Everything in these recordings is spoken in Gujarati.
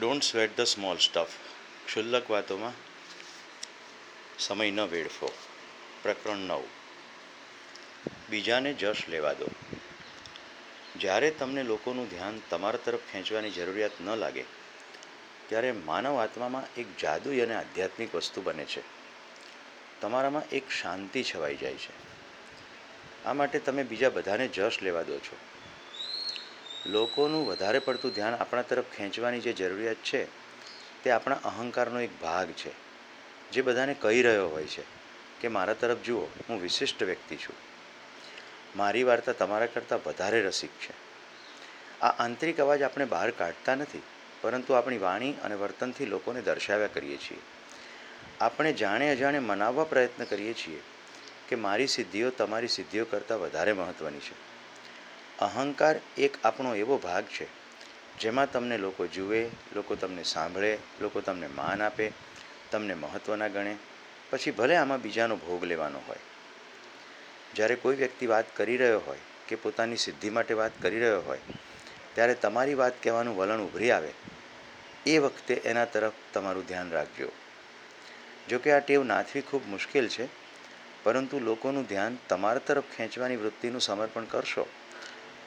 Don't sweat the small stuff ક્ષુલ્લક વાતોમાં સમય ન વેડફો. પ્રકરણ નવ. બીજાને જશ લેવા દો. જ્યારે તમને લોકોનું ધ્યાન તમારા તરફ ખેંચવાની જરૂરિયાત ન લાગે, ત્યારે માનવ આત્મામાં એક જાદુઈ અને આધ્યાત્મિક વસ્તુ બને છે. તમારામાં એક શાંતિ છવાઈ જાય છે. આ માટે તમે બીજા બધાને જશ લેવા દો છો. લોકોનું વધારે પડતું ધ્યાન આપણા તરફ ખેંચવાની જે જરૂરિયાત છે, તે આપણા અહંકારનો એક ભાગ છે. જે બધાને કહી રહ્યો હોય છે કે મારા તરફ જુઓ, હું વિશિષ્ટ વ્યક્તિ છું. મારી વાર્તા તમારા કરતાં વધારે રસિક છે. આ આંતરિક અવાજ આપણે બહાર કાઢતા નથી, પરંતુ આપણી વાણી અને વર્તનથી લોકોને દર્શાવ્યા કરીએ છીએ. આપણે જાણે અજાણે મનાવવા પ્રયત્ન કરીએ છીએ કે મારી સિદ્ધિઓ તમારી સિદ્ધિઓ કરતાં વધારે મહત્ત્વની છે. અહંકાર એક આપણો એવો ભાગ છે, જેમાં તમને લોકો જુએ, લોકો તમને સાંભળે, લોકો તમને માન આપે, તમને મહત્ત્વના ગણે, પછી ભલે આમાં બીજાનો ભોગ લેવાનો હોય. જ્યારે કોઈ વ્યક્તિ વાત કરી રહ્યો હોય કે પોતાની સિદ્ધિ માટે વાત કરી રહ્યો હોય, ત્યારે તમારી વાત કહેવાનું વલણ ઉભરી આવે. એ વખતે એના તરફ તમારું ધ્યાન રાખજો. જોકે આ ટેવ નાથવી ખૂબ મુશ્કેલ છે, પરંતુ લોકોનું ધ્યાન તમારા તરફ ખેંચવાની વૃત્તિનું સમર્પણ કરશો.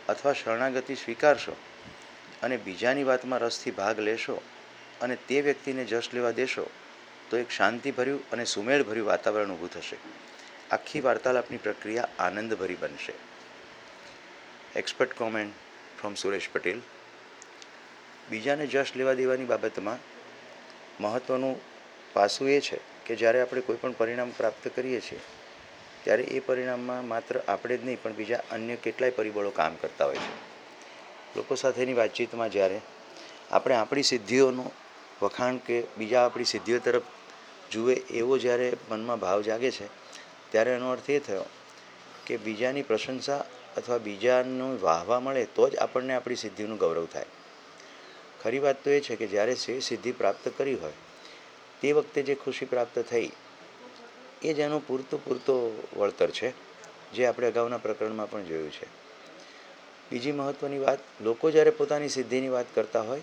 અથવા શરણાગતિ સ્વીકારશો અને બીજાની વાતમાં રસથી ભાગ લેશો અને તે વ્યક્તિને જશ લેવા દેશો, તો એક શાંતિભર્યું અને સુમેળભર્યું વાતાવરણ ઊભું થશે. આખી વાર્તાલાપની પ્રક્રિયા આનંદભરી બનશે. Expert comment from Suresh Patel બીજાને જશ લેવા દેવાની બાબતમાં મહત્ત્વનું પાસું એ છે કે જ્યારે આપણે કોઈપણ પરિણામ પ્રાપ્ત કરીએ છીએ ત્યારે એ પરિણામમાં માત્ર આપણે જ નહીં, પણ બીજા અન્ય કેટલાય પરિબળો કામ કરતા હોય છે. લોકો સાથેની વાતચીતમાં જ્યારે આપણે આપણી સિદ્ધિઓનું વખાણ કે બીજા આપણી સિદ્ધિઓ તરફ જુએ એવો જ્યારે મનમાં ભાવ જાગે છે, ત્યારે એનો અર્થ એ થયો કે બીજાની પ્રશંસા અથવા બીજાનું વાહવા મળે તો જ આપણને આપણી સિદ્ધિનું ગૌરવ થાય. ખરી વાત તો એ છે કે જ્યારે સિદ્ધિ પ્રાપ્ત કરી હોય, તે વખતે જે ખુશી પ્રાપ્ત થઈ એ જ એનો પૂરતો પૂરતો વળતર છે, જે આપણે અગાઉના પ્રકરણમાં પણ જોયું છે. બીજી મહત્ત્વની વાત, લોકો જ્યારે પોતાની સિદ્ધિની વાત કરતા હોય,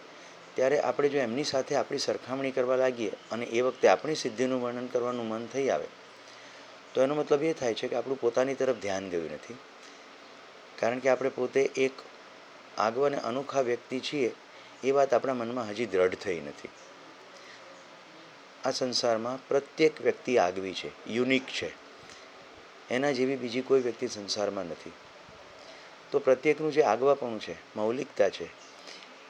ત્યારે આપણે જો એમની સાથે આપણી સરખામણી કરવા લાગીએ અને એ વખતે આપણી સિદ્ધિનું વર્ણન કરવાનું મન થઈ આવે, તો એનો મતલબ એ થાય છે કે આપણું પોતાની તરફ ધ્યાન ગયું નથી. કારણ કે આપણે પોતે એક આગવ અને અનોખા વ્યક્તિ છીએ, એ વાત આપણા મનમાં હજી દ્રઢ થઈ નથી. આ સંસારમાં પ્રત્યેક વ્યક્તિ આગવી છે, યુનિક છે. એના જેવી બીજી કોઈ વ્યક્તિ સંસારમાં નથી. તો પ્રત્યેકનું જે આગવાપણું છે, મૌલિકતા છે,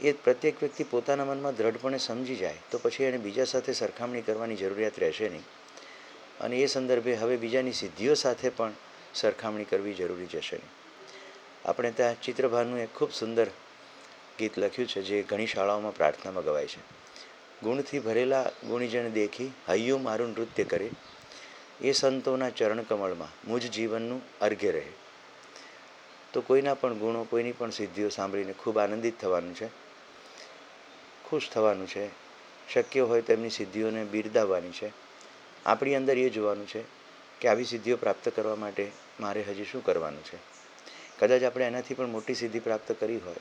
એ પ્રત્યેક વ્યક્તિ પોતાના મનમાં દ્રઢપણે સમજી જાય, તો પછી એને બીજા સાથે સરખામણી કરવાની જરૂરિયાત રહેશે નહીં. અને એ સંદર્ભે હવે બીજાની સિદ્ધિઓ સાથે પણ સરખામણી કરવી જરૂરી જશે નહીં. આપણે ત્યાં ચિત્રભાનનું એક ખૂબ સુંદર ગીત લખ્યું છે, જે ઘણી શાળાઓમાં પ્રાર્થનામાં ગવાય છે. ગુણથી ભરેલા ગુણીજન દેખી હૈયું મારું નૃત્ય કરે. એ સંતોના ચરણકમળમાં મુજ જીવનનું અર્ઘ્ય રહે. તો કોઈના પણ ગુણો, કોઈની પણ સિદ્ધિઓ સાંભળીને ખૂબ આનંદિત થવાનું છે. ખુશ થવાનું છે. શક્ય હોય તો એમની સિદ્ધિઓને બિરદાવવાની છે. આપણી અંદર એ જોવાનું છે કે આવી સિદ્ધિઓ પ્રાપ્ત કરવા માટે મારે હજી શું કરવાનું છે? કદાચ આપણે એનાથી પણ મોટી સિદ્ધિ પ્રાપ્ત કરી હોય,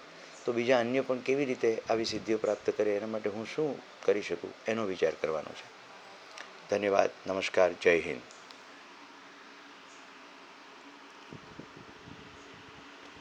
તો બીજા અન્ય પણ કેવી રીતે આવી સિદ્ધિઓ પ્રાપ્ત કરે, એના માટે હું શું કરી શકું? એનો વિચાર કરવાનો છે. ધન્યવાદ, નમસ્કાર, જય હિન્દ.